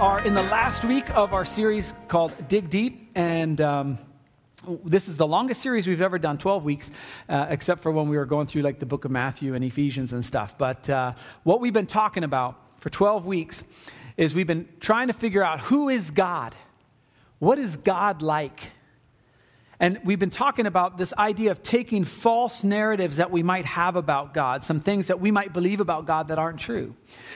Are in the last week of our series called Dig Deep, and um, this is the longest series we've ever done 12 weeks uh, except for when we were going through like the book of matthew and ephesians and stuff. But uh, what we've been talking about for 12 weeks is we've been trying to figure out who is god? What is god like and we've been talking about this idea of taking false narratives that we might have about God, some things that we might believe about God that aren't true,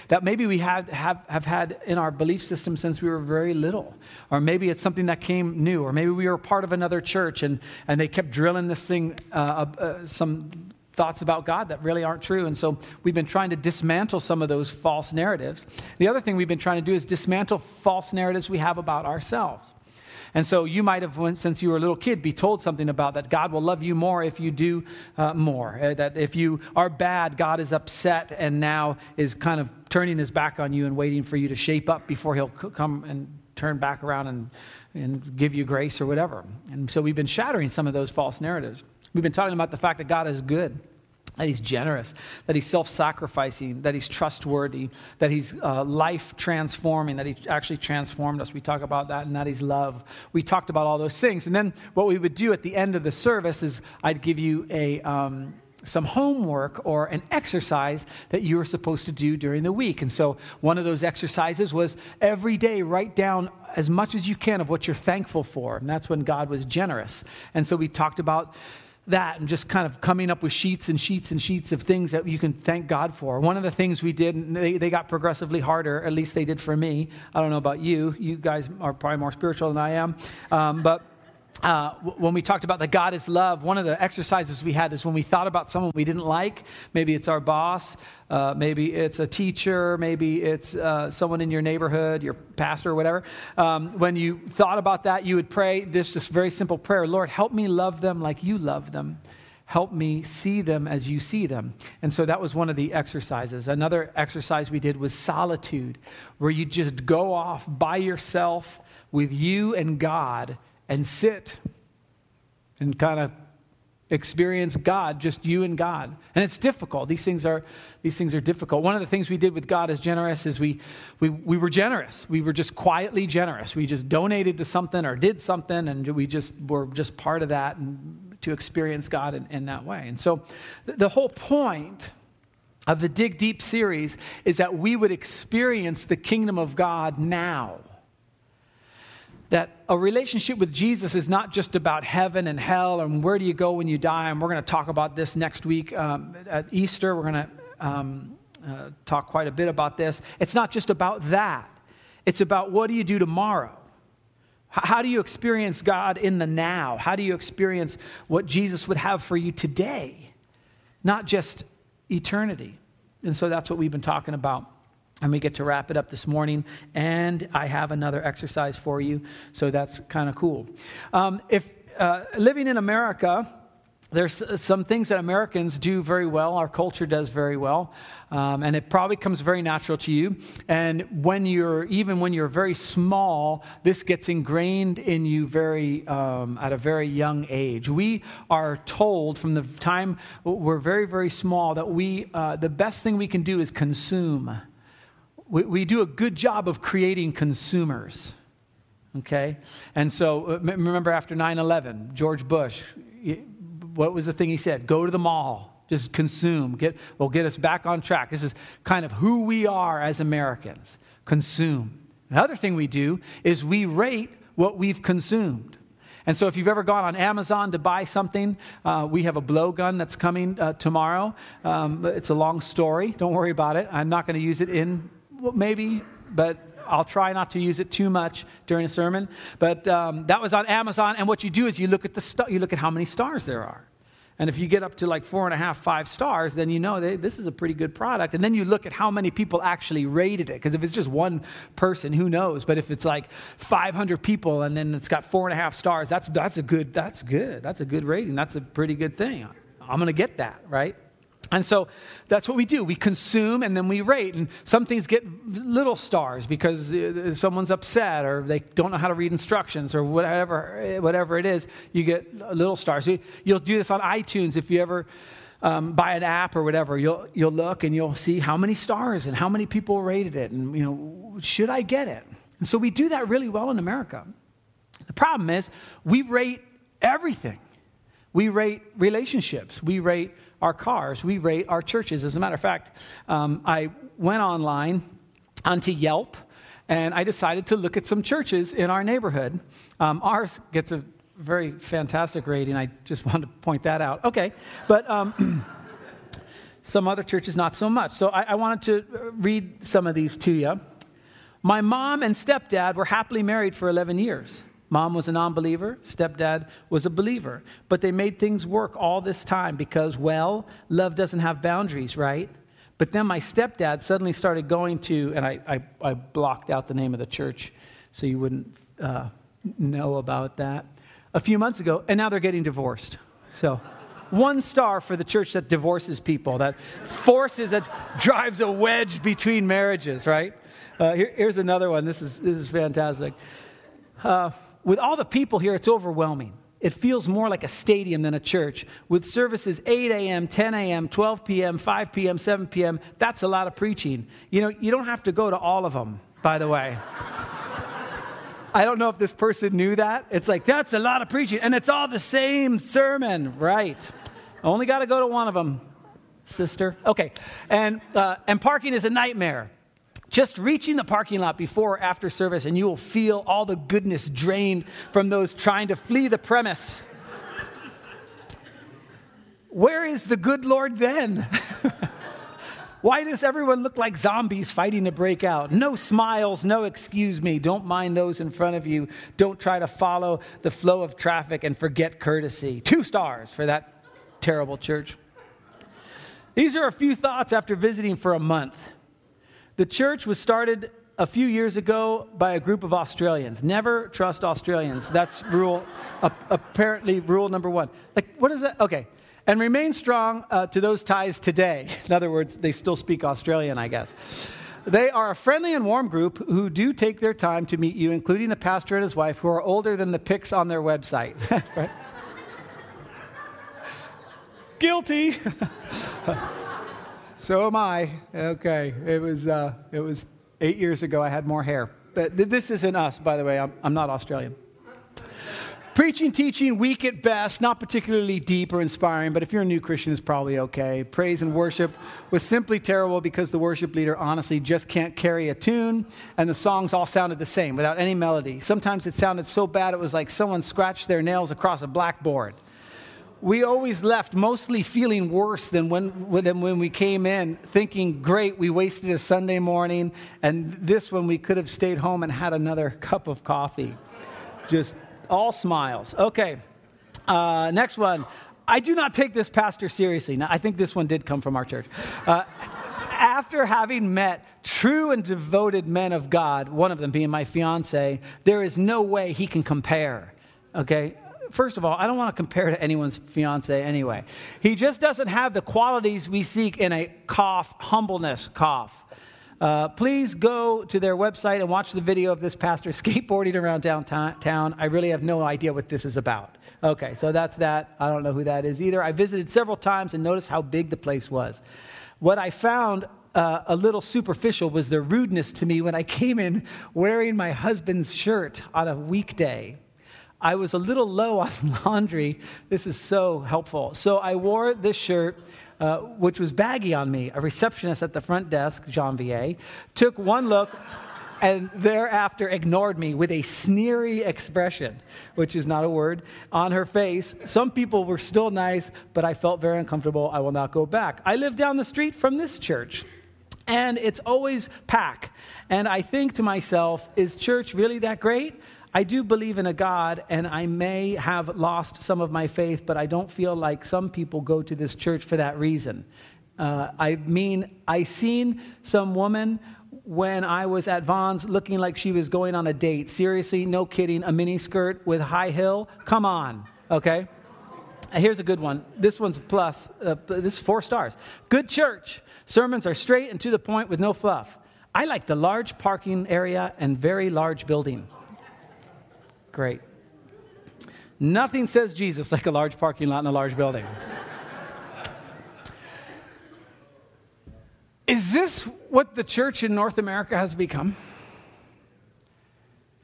that maybe we have, have, have had in our belief system since we were very little. Or maybe it's something that came new, or maybe we were part of another church and, and they kept drilling this thing, uh, uh, some thoughts about God that really aren't true. And so we've been trying to dismantle some of those false narratives. The other thing we've been trying to do is dismantle false narratives we have about ourselves. And so you might have, since you were a little kid, be told something about that God will love you more if you do uh, more. Uh, that if you are bad, God is upset and now is kind of turning his back on you and waiting for you to shape up before he'll come and turn back around and, and give you grace or whatever. And so we've been shattering some of those false narratives. We've been talking about the fact that God is good that he's generous, that he's self sacrificing, that he's trustworthy, that he's uh, life transforming, that he actually transformed us. We talk about that, and that he's love. We talked about all those things. And then what we would do at the end of the service is I'd give you a. Um, some homework or an exercise that you were supposed to do during the week. And so one of those exercises was every day write down as much as you can of what you're thankful for. And that's when God was generous. And so we talked about that and just kind of coming up with sheets and sheets and sheets of things that you can thank God for. One of the things we did, they, they got progressively harder, at least they did for me. I don't know about you. You guys are probably more spiritual than I am. Um, but uh, when we talked about that God is love, one of the exercises we had is when we thought about someone we didn't like, maybe it's our boss, uh, maybe it's a teacher, maybe it's uh, someone in your neighborhood, your pastor, or whatever. Um, when you thought about that, you would pray this, this very simple prayer Lord, help me love them like you love them. Help me see them as you see them. And so that was one of the exercises. Another exercise we did was solitude, where you just go off by yourself with you and God and sit and kind of experience God, just you and God. And it's difficult. These things are, these things are difficult. One of the things we did with God as generous is we, we, we were generous. We were just quietly generous. We just donated to something or did something, and we just were just part of that and to experience God in, in that way. And so the whole point of the Dig Deep series is that we would experience the kingdom of God now that a relationship with Jesus is not just about heaven and hell and where do you go when you die. And we're going to talk about this next week um, at Easter. We're going to um, uh, talk quite a bit about this. It's not just about that, it's about what do you do tomorrow? How do you experience God in the now? How do you experience what Jesus would have for you today? Not just eternity. And so that's what we've been talking about and we get to wrap it up this morning. And I have another exercise for you. So that's kind of cool. Um, if uh, living in America, there's some things that Americans do very well, our culture does very well, um, and it probably comes very natural to you. And when you're, even when you're very small, this gets ingrained in you very, um, at a very young age. We are told from the time we're very, very small that we, uh, the best thing we can do is consume we, we do a good job of creating consumers. Okay? And so uh, remember after 9 11, George Bush, what was the thing he said? Go to the mall, just consume. Get, will get us back on track. This is kind of who we are as Americans consume. Another thing we do is we rate what we've consumed. And so, if you've ever gone on Amazon to buy something, uh, we have a blowgun that's coming uh, tomorrow. Um, it's a long story. Don't worry about it. I'm not going to use it in well, maybe, but I'll try not to use it too much during a sermon. But um, that was on Amazon, and what you do is you look at the st- you look at how many stars there are. And if you get up to like four and a half, five stars, then you know this is a pretty good product. And then you look at how many people actually rated it. Because if it's just one person, who knows? But if it's like 500 people and then it's got four and a half stars, that's, that's a good, that's good. That's a good rating. That's a pretty good thing. I'm going to get that, right? And so that's what we do. We consume and then we rate. And some things get little stars because uh, someone's upset or they don't know how to read instructions or whatever, whatever it is. You get little stars. You'll do this on iTunes if you ever um, buy an app or whatever, you'll, you'll look and you'll see how many stars and how many people rated it. And, you know, should I get it? And so we do that really well in America. The problem is we rate everything. We rate relationships. We rate our cars. We rate our churches. As a matter of fact, um, I went online onto Yelp and I decided to look at some churches in our neighborhood. Um, ours gets a very fantastic rating. I just wanted to point that out. Okay, but um, some other churches not so much. So I, I wanted to read some of these to you. My mom and stepdad were happily married for 11 years. Mom was a non believer, stepdad was a believer. But they made things work all this time because, well, love doesn't have boundaries, right? But then my stepdad suddenly started going to, and I, I, I blocked out the name of the church so you wouldn't uh, know about that, a few months ago, and now they're getting divorced. So, one star for the church that divorces people, that forces, that drives a wedge between marriages, right? Uh, here, here's another one. This is, this is fantastic. Uh, with all the people here, it's overwhelming. It feels more like a stadium than a church. With services 8 a.m., 10 a.m., 12 p.m., 5 p.m., 7 p.m., that's a lot of preaching. You know, you don't have to go to all of them, by the way. I don't know if this person knew that. It's like, that's a lot of preaching, and it's all the same sermon, right? Only got to go to one of them, sister. Okay, and, uh, and parking is a nightmare. Just reaching the parking lot before or after service, and you will feel all the goodness drained from those trying to flee the premise. Where is the good Lord then? Why does everyone look like zombies fighting to break out? No smiles, no excuse me. Don't mind those in front of you. Don't try to follow the flow of traffic and forget courtesy. Two stars for that terrible church. These are a few thoughts after visiting for a month. The church was started a few years ago by a group of Australians. Never trust Australians. That's rule, apparently, rule number one. Like, what is that? Okay. And remain strong uh, to those ties today. In other words, they still speak Australian, I guess. They are a friendly and warm group who do take their time to meet you, including the pastor and his wife, who are older than the pics on their website. Guilty. So am I. Okay. It was, uh, it was eight years ago. I had more hair. But this isn't us, by the way. I'm, I'm not Australian. Preaching, teaching, weak at best, not particularly deep or inspiring, but if you're a new Christian, it's probably okay. Praise and worship was simply terrible because the worship leader honestly just can't carry a tune, and the songs all sounded the same without any melody. Sometimes it sounded so bad it was like someone scratched their nails across a blackboard we always left mostly feeling worse than when, than when we came in, thinking, great, we wasted a Sunday morning, and this one we could have stayed home and had another cup of coffee. Just all smiles. Okay, uh, next one. I do not take this pastor seriously. Now, I think this one did come from our church. Uh, after having met true and devoted men of God, one of them being my fiance, there is no way he can compare. Okay? First of all, I don't want to compare to anyone's fiance anyway. He just doesn't have the qualities we seek in a cough, humbleness cough. Uh, please go to their website and watch the video of this pastor skateboarding around downtown. I really have no idea what this is about. Okay, so that's that. I don't know who that is either. I visited several times and noticed how big the place was. What I found uh, a little superficial was their rudeness to me when I came in wearing my husband's shirt on a weekday. I was a little low on laundry. This is so helpful. So I wore this shirt, uh, which was baggy on me. A receptionist at the front desk, Janvier, took one look and thereafter ignored me with a sneery expression, which is not a word, on her face. Some people were still nice, but I felt very uncomfortable. I will not go back. I live down the street from this church, and it's always packed. And I think to myself, is church really that great? I do believe in a God, and I may have lost some of my faith, but I don't feel like some people go to this church for that reason. Uh, I mean, I seen some woman when I was at Vaughn's looking like she was going on a date. Seriously, no kidding, a mini skirt with high heel. Come on, okay? Here's a good one. This one's plus. Uh, this is four stars. Good church. Sermons are straight and to the point with no fluff. I like the large parking area and very large building. Great. Nothing says Jesus like a large parking lot in a large building. Is this what the church in North America has become?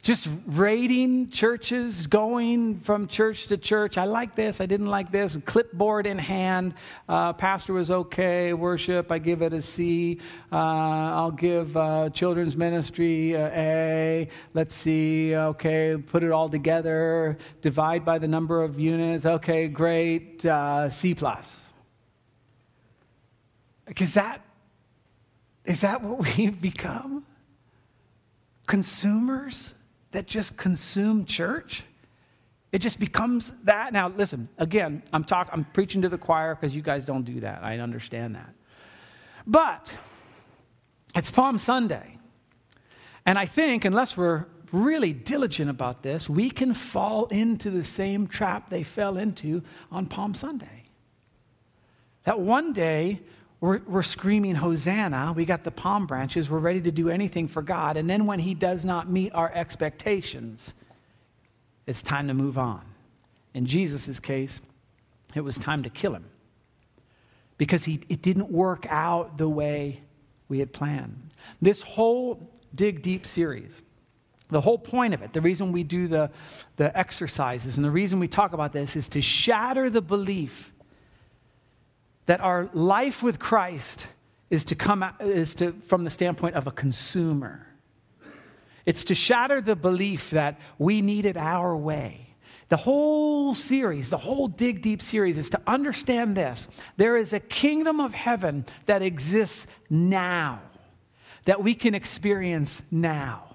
Just raiding churches, going from church to church. I like this, I didn't like this. Clipboard in hand. Uh, pastor was okay. Worship, I give it a C. will uh, give uh, children's ministry uh, A. Let's see, okay, put it all together. Divide by the number of units. Okay, great. Uh, C plus. Is that, is that what we've become? Consumers? That just consume church. It just becomes that. Now, listen, again, I'm talking, I'm preaching to the choir because you guys don't do that. I understand that. But it's Palm Sunday. And I think, unless we're really diligent about this, we can fall into the same trap they fell into on Palm Sunday. That one day we're, we're screaming, Hosanna. We got the palm branches. We're ready to do anything for God. And then when He does not meet our expectations, it's time to move on. In Jesus' case, it was time to kill him because he, it didn't work out the way we had planned. This whole Dig Deep series, the whole point of it, the reason we do the, the exercises and the reason we talk about this is to shatter the belief that our life with Christ is to come is to from the standpoint of a consumer. It's to shatter the belief that we need it our way. The whole series, the whole Dig Deep series is to understand this. There is a kingdom of heaven that exists now, that we can experience now.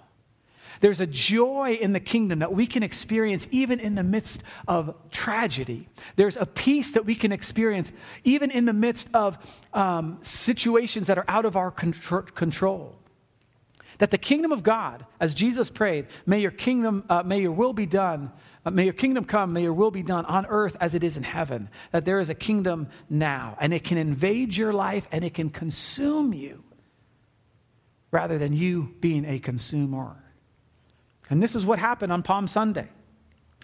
There's a joy in the kingdom that we can experience even in the midst of tragedy. There's a peace that we can experience even in the midst of um, situations that are out of our control. That the kingdom of God, as Jesus prayed, may your kingdom, uh, may your will be done, uh, may your kingdom come, may your will be done on earth as it is in heaven. That there is a kingdom now, and it can invade your life and it can consume you rather than you being a consumer. And this is what happened on Palm Sunday.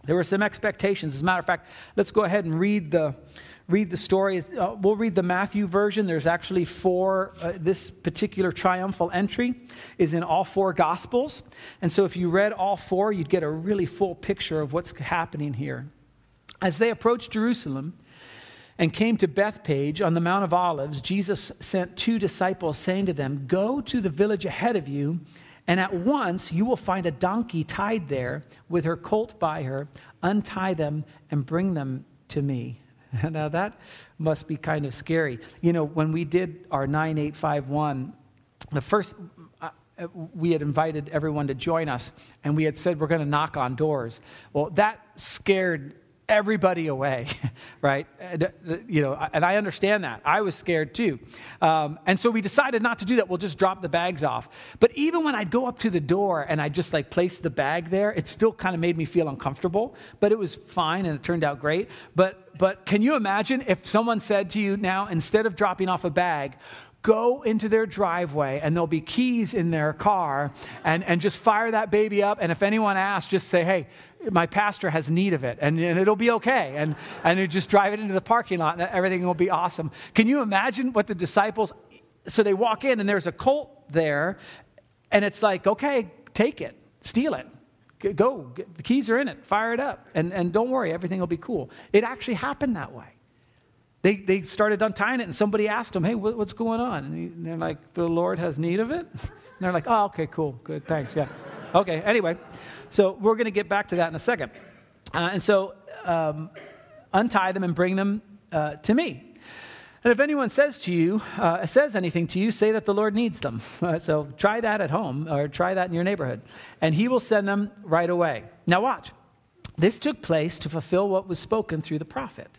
There were some expectations. As a matter of fact, let's go ahead and read the, read the story. Uh, we'll read the Matthew version. There's actually four, uh, this particular triumphal entry is in all four Gospels. And so if you read all four, you'd get a really full picture of what's happening here. As they approached Jerusalem, and came to Bethphage on the Mount of Olives, Jesus sent two disciples, saying to them, Go to the village ahead of you and at once you will find a donkey tied there with her colt by her. Untie them and bring them to me. now that must be kind of scary. You know, when we did our 9851, the first, uh, we had invited everyone to join us, and we had said we're going to knock on doors. Well, that scared everybody away, right? You know, and I understand that. I was scared too. Um, and so we decided not to do that. We'll just drop the bags off. But even when I'd go up to the door and I just like place the bag there, it still kind of made me feel uncomfortable. But it was fine and it turned out great. But but can you imagine if someone said to you now, instead of dropping off a bag, go into their driveway and there'll be keys in their car and, and just fire that baby up. And if anyone asks, just say, hey, my pastor has need of it and, and it'll be okay. And, and you just drive it into the parking lot and everything will be awesome. Can you imagine what the disciples, so they walk in and there's a colt there and it's like, okay, take it, steal it. Go, the keys are in it, fire it up, and, and don't worry, everything will be cool. It actually happened that way. They, they started untying it, and somebody asked them, Hey, what, what's going on? And, he, and they're like, The Lord has need of it? And they're like, Oh, okay, cool, good, thanks, yeah. Okay, anyway, so we're going to get back to that in a second. Uh, and so um, untie them and bring them uh, to me. And if anyone says to you, uh, says anything to you, say that the Lord needs them. so try that at home or try that in your neighborhood. And he will send them right away. Now, watch. This took place to fulfill what was spoken through the prophet.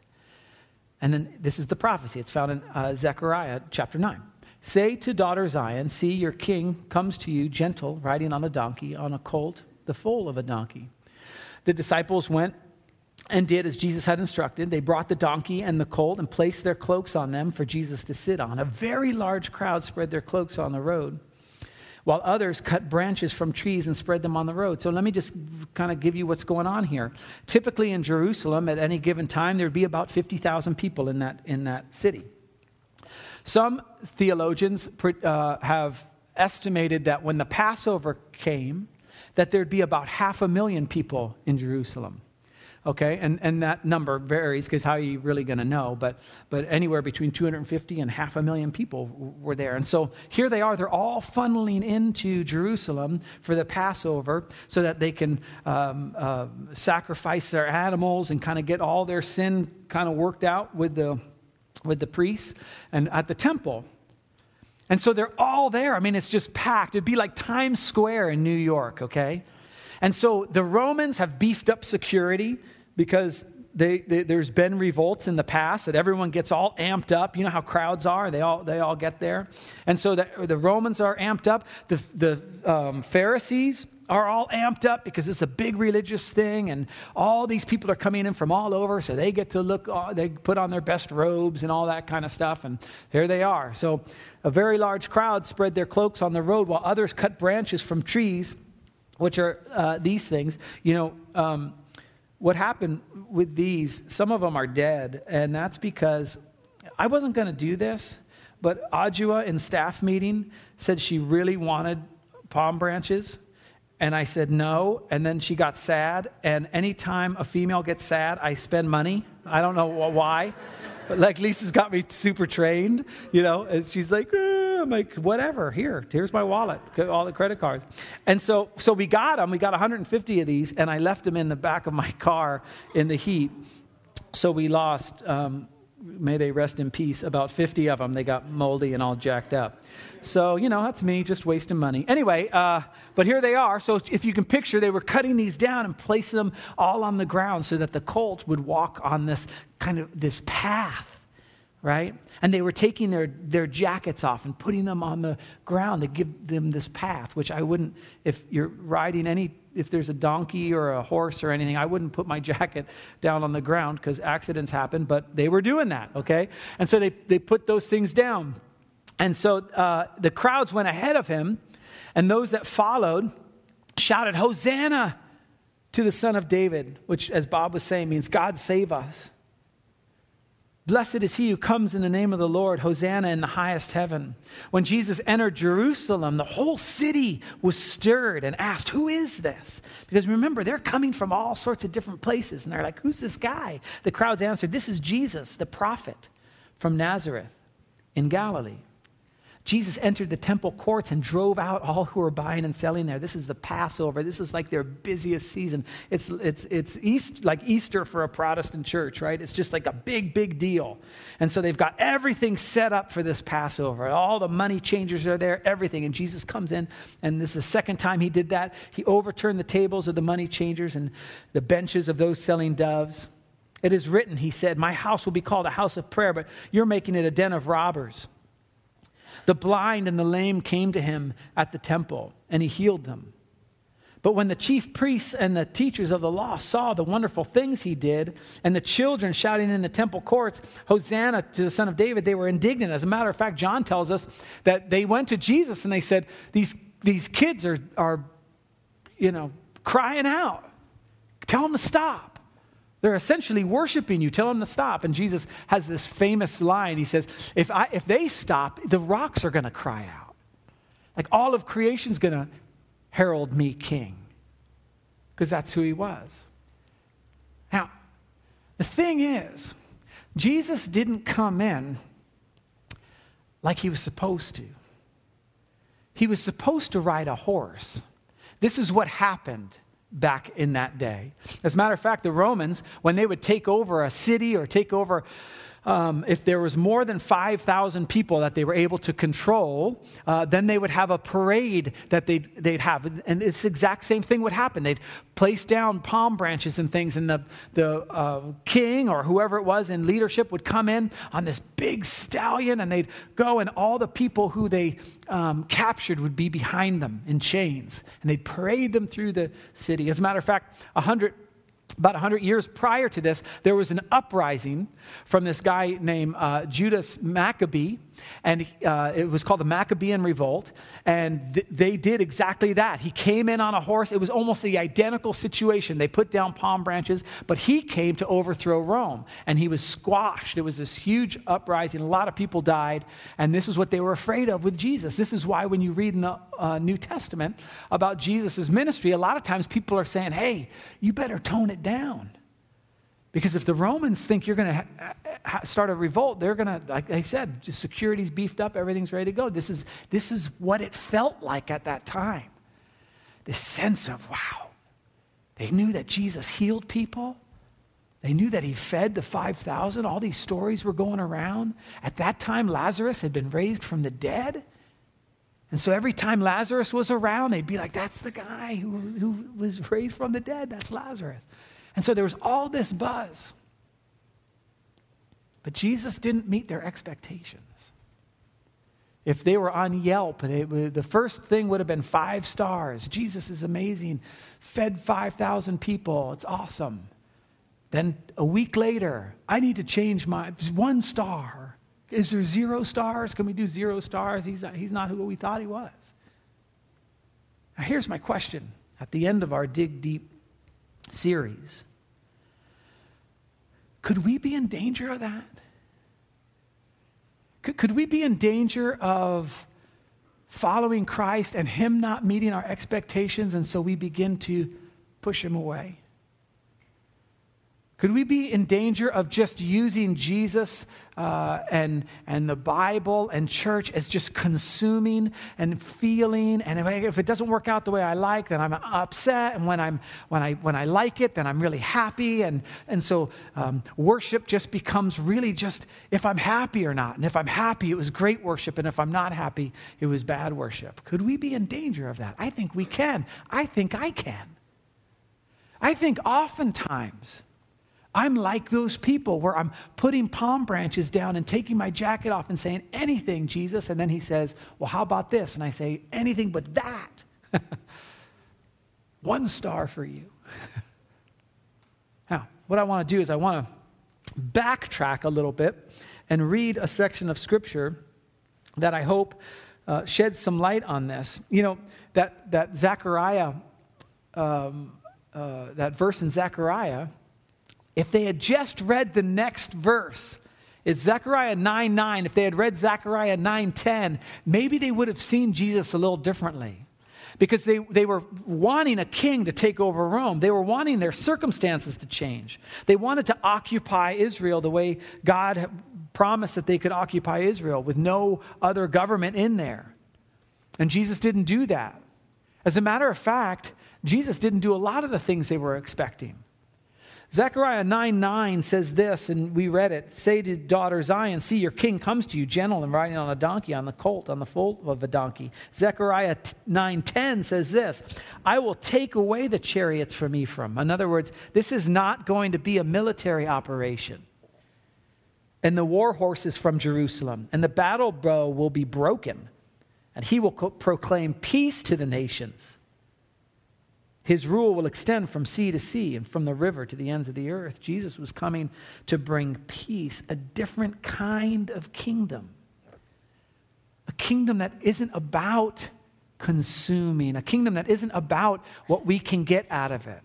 And then this is the prophecy. It's found in uh, Zechariah chapter 9. Say to daughter Zion, See, your king comes to you gentle, riding on a donkey, on a colt, the foal of a donkey. The disciples went and did as Jesus had instructed. They brought the donkey and the colt and placed their cloaks on them for Jesus to sit on. A very large crowd spread their cloaks on the road, while others cut branches from trees and spread them on the road. So let me just kind of give you what's going on here. Typically in Jerusalem, at any given time, there'd be about 50,000 people in that, in that city. Some theologians uh, have estimated that when the Passover came, that there'd be about half a million people in Jerusalem. Okay, and, and that number varies because how are you really going to know? But, but anywhere between 250 and half a million people were there. And so here they are, they're all funneling into Jerusalem for the Passover so that they can um, uh, sacrifice their animals and kind of get all their sin kind of worked out with the, with the priests and at the temple. And so they're all there. I mean, it's just packed. It'd be like Times Square in New York, okay? And so the Romans have beefed up security because they, they, there's been revolts in the past that everyone gets all amped up. You know how crowds are; they all they all get there, and so the, the Romans are amped up. The the um, Pharisees are all amped up because it's a big religious thing, and all these people are coming in from all over, so they get to look. Uh, they put on their best robes and all that kind of stuff, and there they are. So a very large crowd spread their cloaks on the road, while others cut branches from trees, which are uh, these things. You know. Um, what happened with these, some of them are dead, and that's because I wasn't going to do this, but Adjua in staff meeting said she really wanted palm branches. And I said no. And then she got sad. And anytime a female gets sad, I spend money. I don't know why. But like Lisa's got me super trained, you know, and she's like, I'm like, whatever, here, here's my wallet, all the credit cards. And so, so we got them. We got 150 of these, and I left them in the back of my car in the heat. So we lost, um, may they rest in peace, about 50 of them. They got moldy and all jacked up. So, you know, that's me just wasting money. Anyway, uh, but here they are. So if you can picture, they were cutting these down and placing them all on the ground so that the colt would walk on this kind of this path right? And they were taking their, their jackets off and putting them on the ground to give them this path, which I wouldn't, if you're riding any, if there's a donkey or a horse or anything, I wouldn't put my jacket down on the ground because accidents happen, but they were doing that, okay? And so they, they put those things down. And so uh, the crowds went ahead of him, and those that followed shouted, Hosanna to the Son of David, which, as Bob was saying, means God save us. Blessed is he who comes in the name of the Lord, Hosanna in the highest heaven. When Jesus entered Jerusalem, the whole city was stirred and asked, Who is this? Because remember, they're coming from all sorts of different places, and they're like, Who's this guy? The crowds answered, This is Jesus, the prophet from Nazareth in Galilee. Jesus entered the temple courts and drove out all who were buying and selling there. This is the Passover. This is like their busiest season. It's, it's, it's East, like Easter for a Protestant church, right? It's just like a big, big deal. And so they've got everything set up for this Passover. All the money changers are there, everything. And Jesus comes in, and this is the second time he did that. He overturned the tables of the money changers and the benches of those selling doves. It is written, he said, My house will be called a house of prayer, but you're making it a den of robbers. The blind and the lame came to him at the temple, and he healed them. But when the chief priests and the teachers of the law saw the wonderful things he did, and the children shouting in the temple courts, Hosanna to the Son of David, they were indignant. As a matter of fact, John tells us that they went to Jesus and they said, These, these kids are, are, you know, crying out. Tell them to stop. They're essentially worshiping you. Tell them to stop. And Jesus has this famous line. He says, If, I, if they stop, the rocks are going to cry out. Like all of creation's going to herald me king. Because that's who he was. Now, the thing is, Jesus didn't come in like he was supposed to. He was supposed to ride a horse. This is what happened back in that day. As a matter of fact, the Romans, when they would take over a city or take over um, if there was more than 5,000 people that they were able to control, uh, then they would have a parade that they'd, they'd have. And it's exact same thing would happen. They'd place down palm branches and things, and the, the uh, king or whoever it was in leadership would come in on this big stallion, and they'd go, and all the people who they um, captured would be behind them in chains, and they'd parade them through the city. As a matter of fact, 100 about 100 years prior to this, there was an uprising from this guy named uh, Judas Maccabee. And uh, it was called the Maccabean Revolt. And th- they did exactly that. He came in on a horse. It was almost the identical situation. They put down palm branches, but he came to overthrow Rome, and he was squashed. It was this huge uprising. A lot of people died, and this is what they were afraid of with Jesus. This is why when you read in the uh, New Testament about Jesus' ministry, a lot of times people are saying, hey, you better tone it down. Because if the Romans think you're going to ha- ha- start a revolt, they're going to, like I said, security's beefed up, everything's ready to go. This is, this is what it felt like at that time. This sense of, wow, they knew that Jesus healed people. They knew that he fed the 5,000. All these stories were going around. At that time, Lazarus had been raised from the dead. And so every time Lazarus was around, they'd be like, that's the guy who, who was raised from the dead. That's Lazarus. And so there was all this buzz. But Jesus didn't meet their expectations. If they were on Yelp, the first thing would have been five stars. Jesus is amazing. Fed 5,000 people. It's awesome. Then a week later, I need to change my one star. Is there zero stars? Can we do zero stars? He's he's not who we thought he was. Now, here's my question at the end of our Dig Deep series. Could we be in danger of that? Could, could we be in danger of following Christ and Him not meeting our expectations, and so we begin to push Him away? Could we be in danger of just using Jesus uh, and, and the Bible and church as just consuming and feeling? And if it doesn't work out the way I like, then I'm upset. And when, I'm, when, I, when I like it, then I'm really happy. And, and so um, worship just becomes really just if I'm happy or not. And if I'm happy, it was great worship. And if I'm not happy, it was bad worship. Could we be in danger of that? I think we can. I think I can. I think oftentimes, I'm like those people where I'm putting palm branches down and taking my jacket off and saying, anything, Jesus. And then he says, well, how about this? And I say, anything but that. One star for you. now, what I want to do is I want to backtrack a little bit and read a section of scripture that I hope uh, sheds some light on this. You know, that, that Zechariah, um, uh, that verse in Zechariah, if they had just read the next verse, it's Zechariah 9 9. If they had read Zechariah 9 10, maybe they would have seen Jesus a little differently. Because they, they were wanting a king to take over Rome. They were wanting their circumstances to change. They wanted to occupy Israel the way God promised that they could occupy Israel with no other government in there. And Jesus didn't do that. As a matter of fact, Jesus didn't do a lot of the things they were expecting. Zechariah 9 9 says this, and we read it Say to daughter Zion, See, your king comes to you, gentle and riding on a donkey, on the colt, on the foal of a donkey. Zechariah 9 10 says this I will take away the chariots from Ephraim. In other words, this is not going to be a military operation. And the war horses from Jerusalem, and the battle bow will be broken, and he will proclaim peace to the nations. His rule will extend from sea to sea and from the river to the ends of the earth. Jesus was coming to bring peace, a different kind of kingdom. A kingdom that isn't about consuming, a kingdom that isn't about what we can get out of it.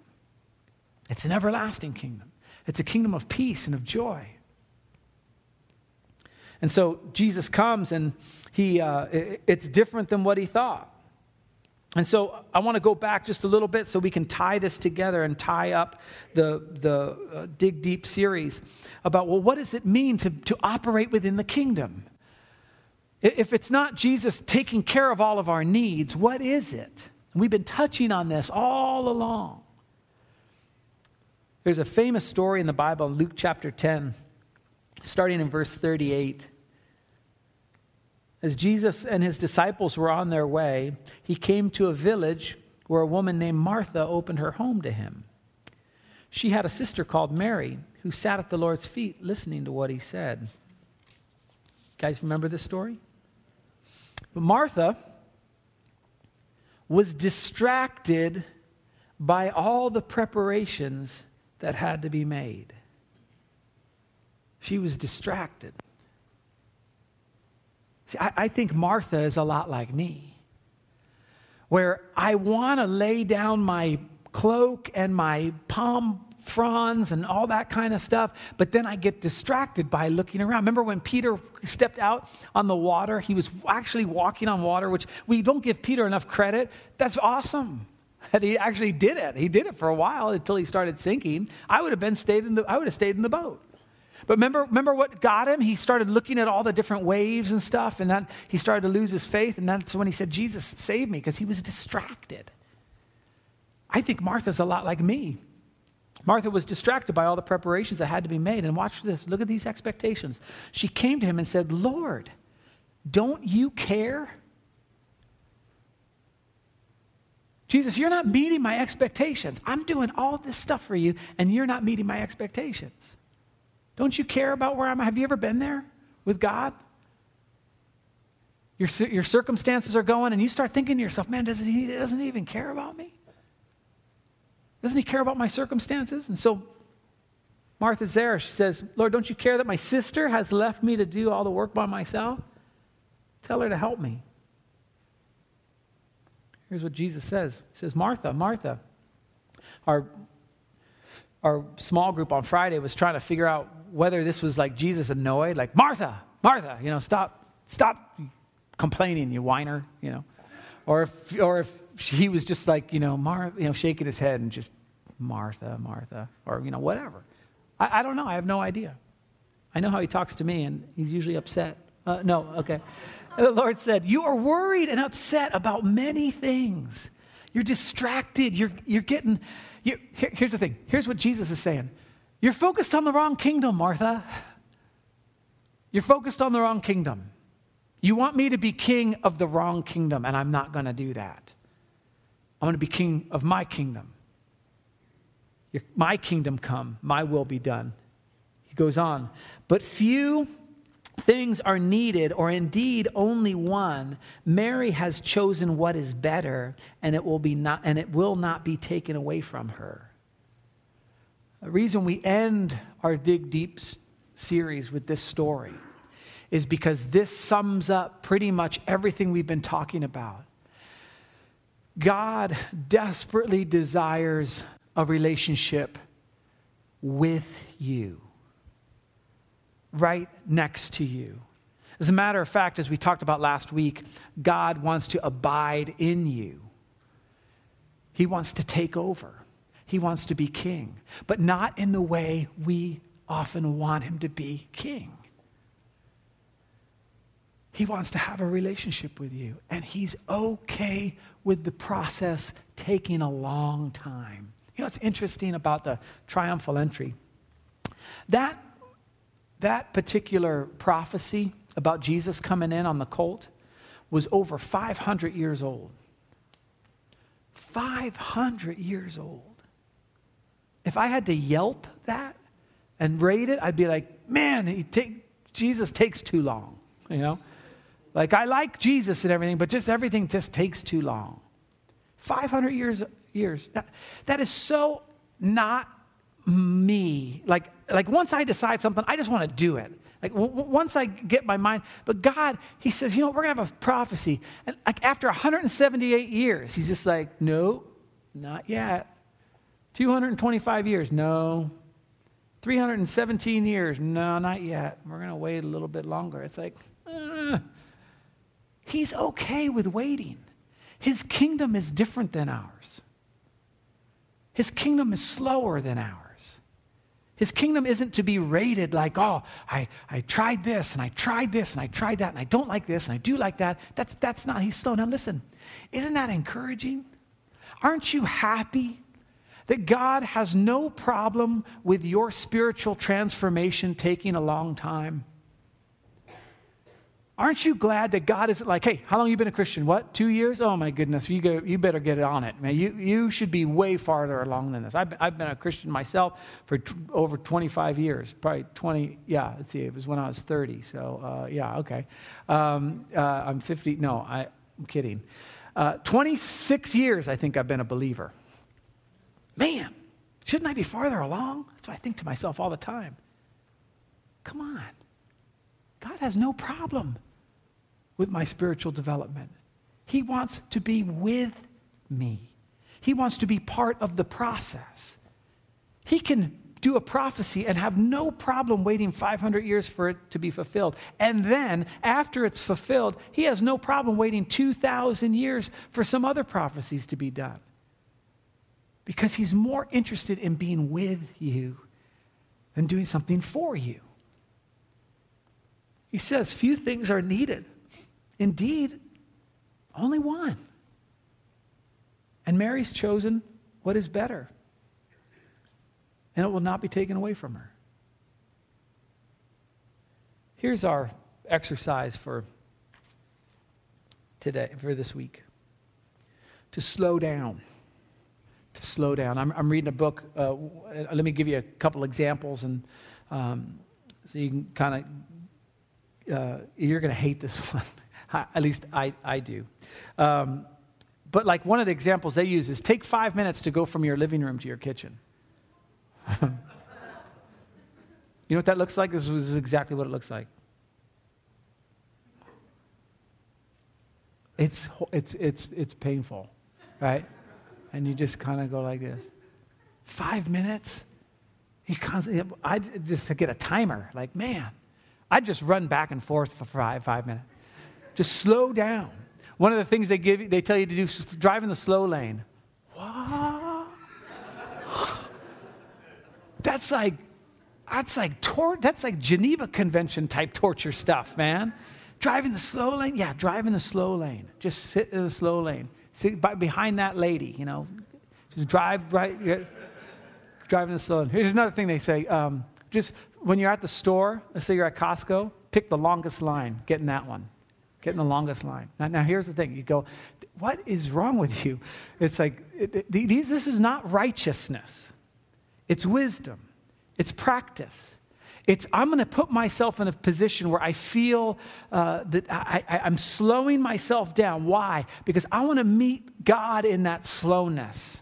It's an everlasting kingdom, it's a kingdom of peace and of joy. And so Jesus comes and he, uh, it's different than what he thought. And so I want to go back just a little bit so we can tie this together and tie up the, the uh, Dig Deep series about, well, what does it mean to, to operate within the kingdom? If it's not Jesus taking care of all of our needs, what is it? We've been touching on this all along. There's a famous story in the Bible, Luke chapter 10, starting in verse 38. As Jesus and his disciples were on their way, he came to a village where a woman named Martha opened her home to him. She had a sister called Mary who sat at the Lord's feet listening to what he said. You guys remember this story? But Martha was distracted by all the preparations that had to be made. She was distracted. See, I, I think Martha is a lot like me, where I want to lay down my cloak and my palm fronds and all that kind of stuff, but then I get distracted by looking around. Remember when Peter stepped out on the water? He was actually walking on water, which we don't give Peter enough credit. That's awesome. That he actually did it. He did it for a while until he started sinking. I would have been stayed in the I would have stayed in the boat. But remember, remember what got him? He started looking at all the different waves and stuff, and then he started to lose his faith, and that's when he said, Jesus, save me, because he was distracted. I think Martha's a lot like me. Martha was distracted by all the preparations that had to be made. And watch this look at these expectations. She came to him and said, Lord, don't you care? Jesus, you're not meeting my expectations. I'm doing all this stuff for you, and you're not meeting my expectations. Don't you care about where I'm at? Have you ever been there with God? Your, your circumstances are going, and you start thinking to yourself, man, doesn't he, doesn't he even care about me? Doesn't he care about my circumstances? And so Martha's there. She says, Lord, don't you care that my sister has left me to do all the work by myself? Tell her to help me. Here's what Jesus says He says, Martha, Martha. Our, our small group on Friday was trying to figure out whether this was like Jesus annoyed, like, Martha, Martha, you know, stop, stop complaining, you whiner, you know. Or if, or if he was just like, you know, Mar- you know, shaking his head and just, Martha, Martha, or, you know, whatever. I, I don't know. I have no idea. I know how he talks to me, and he's usually upset. Uh, no, okay. The Lord said, You are worried and upset about many things. You're distracted. You're, you're getting. You're, here, here's the thing. Here's what Jesus is saying You're focused on the wrong kingdom, Martha. You're focused on the wrong kingdom. You want me to be king of the wrong kingdom, and I'm not going to do that. I'm going to be king of my kingdom. Your, my kingdom come, my will be done. He goes on. But few things are needed, or indeed only one. Mary has chosen what is better, and it will, be not, and it will not be taken away from her. The reason we end our Dig Deep series with this story is because this sums up pretty much everything we've been talking about. God desperately desires a relationship with you, right next to you. As a matter of fact, as we talked about last week, God wants to abide in you. He wants to take over. He wants to be king, but not in the way we often want him to be king. He wants to have a relationship with you, and he's okay with the process taking a long time. You know what's interesting about the triumphal entry? That, that particular prophecy about Jesus coming in on the colt was over 500 years old. 500 years old. If I had to Yelp that and rate it, I'd be like, man, he take, Jesus takes too long, you know? Like, I like Jesus and everything, but just everything just takes too long. 500 years, years. That, that is so not me. Like, like once I decide something, I just want to do it. Like w- once I get my mind, but God, He says, you know, we're gonna have a prophecy, and like after 178 years, He's just like, no, not yet. 225 years, no. 317 years, no, not yet. We're gonna wait a little bit longer. It's like, uh, He's okay with waiting. His kingdom is different than ours. His kingdom is slower than ours. His kingdom isn't to be rated like, oh, I, I tried this and I tried this and I tried that and I don't like this and I do like that. That's, that's not, he's slow. Now listen, isn't that encouraging? Aren't you happy that God has no problem with your spiritual transformation taking a long time? Aren't you glad that God isn't like, hey, how long you been a Christian? What, two years? Oh my goodness, you, go, you better get it on it, man. You, you should be way farther along than this. I've, I've been a Christian myself for t- over 25 years, probably 20, yeah, let's see, it was when I was 30. So, uh, yeah, okay. Um, uh, I'm 50, no, I, am kidding. Uh, 26 years, I think I've been a believer. Man, shouldn't I be farther along? That's what I think to myself all the time. Come on. God has no problem with my spiritual development. He wants to be with me. He wants to be part of the process. He can do a prophecy and have no problem waiting 500 years for it to be fulfilled. And then, after it's fulfilled, he has no problem waiting 2,000 years for some other prophecies to be done. Because he's more interested in being with you than doing something for you. He says, Few things are needed. Indeed, only one. And Mary's chosen what is better and it will not be taken away from her. Here's our exercise for today, for this week to slow down. To slow down. I'm, I'm reading a book. Uh, let me give you a couple examples, and um, so you can kind of, uh, you're going to hate this one. At least I, I do. Um, but like one of the examples they use is take five minutes to go from your living room to your kitchen. you know what that looks like? This is exactly what it looks like. It's, it's, it's, it's painful, right? And you just kind of go like this. Five minutes? He constantly, I just get a timer. Like, man, I just run back and forth for five, five minutes. Just slow down. One of the things they give, they tell you to do is drive in the slow lane. What? That's like, that's like, tor- that's like Geneva Convention type torture stuff, man. Driving the slow lane? Yeah, drive in the slow lane. Just sit in the slow lane. Sit by, behind that lady, you know. Just drive right, driving the slow lane. Here's another thing they say. Um, just when you're at the store, let's say you're at Costco, pick the longest line. Get in that one. Get in the longest line. Now, now here's the thing. You go, what is wrong with you? It's like, it, it, these, this is not righteousness. It's wisdom, it's practice. It's, I'm going to put myself in a position where I feel uh, that I, I'm slowing myself down. Why? Because I want to meet God in that slowness.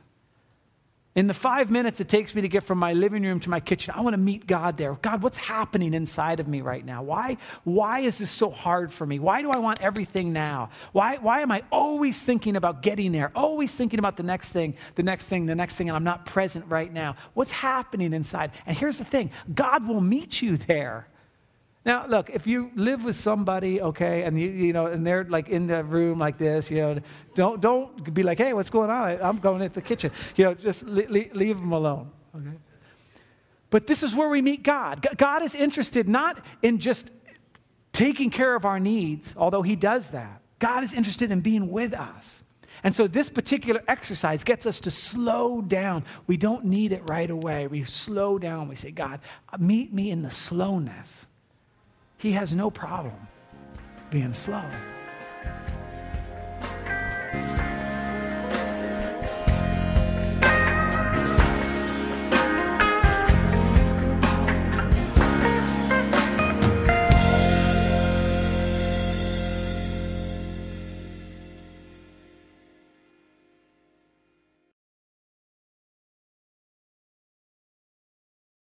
In the five minutes it takes me to get from my living room to my kitchen, I want to meet God there. God, what's happening inside of me right now? Why, why is this so hard for me? Why do I want everything now? Why, why am I always thinking about getting there? Always thinking about the next thing, the next thing, the next thing, and I'm not present right now? What's happening inside? And here's the thing God will meet you there. Now, look, if you live with somebody, okay, and you, you know, and they're like in the room like this, you know, don't don't be like, hey, what's going on? I'm going into the kitchen. You know, just leave, leave them alone, okay. But this is where we meet God. God is interested not in just taking care of our needs, although He does that. God is interested in being with us. And so this particular exercise gets us to slow down. We don't need it right away. We slow down. We say, God, meet me in the slowness. He has no problem being slow.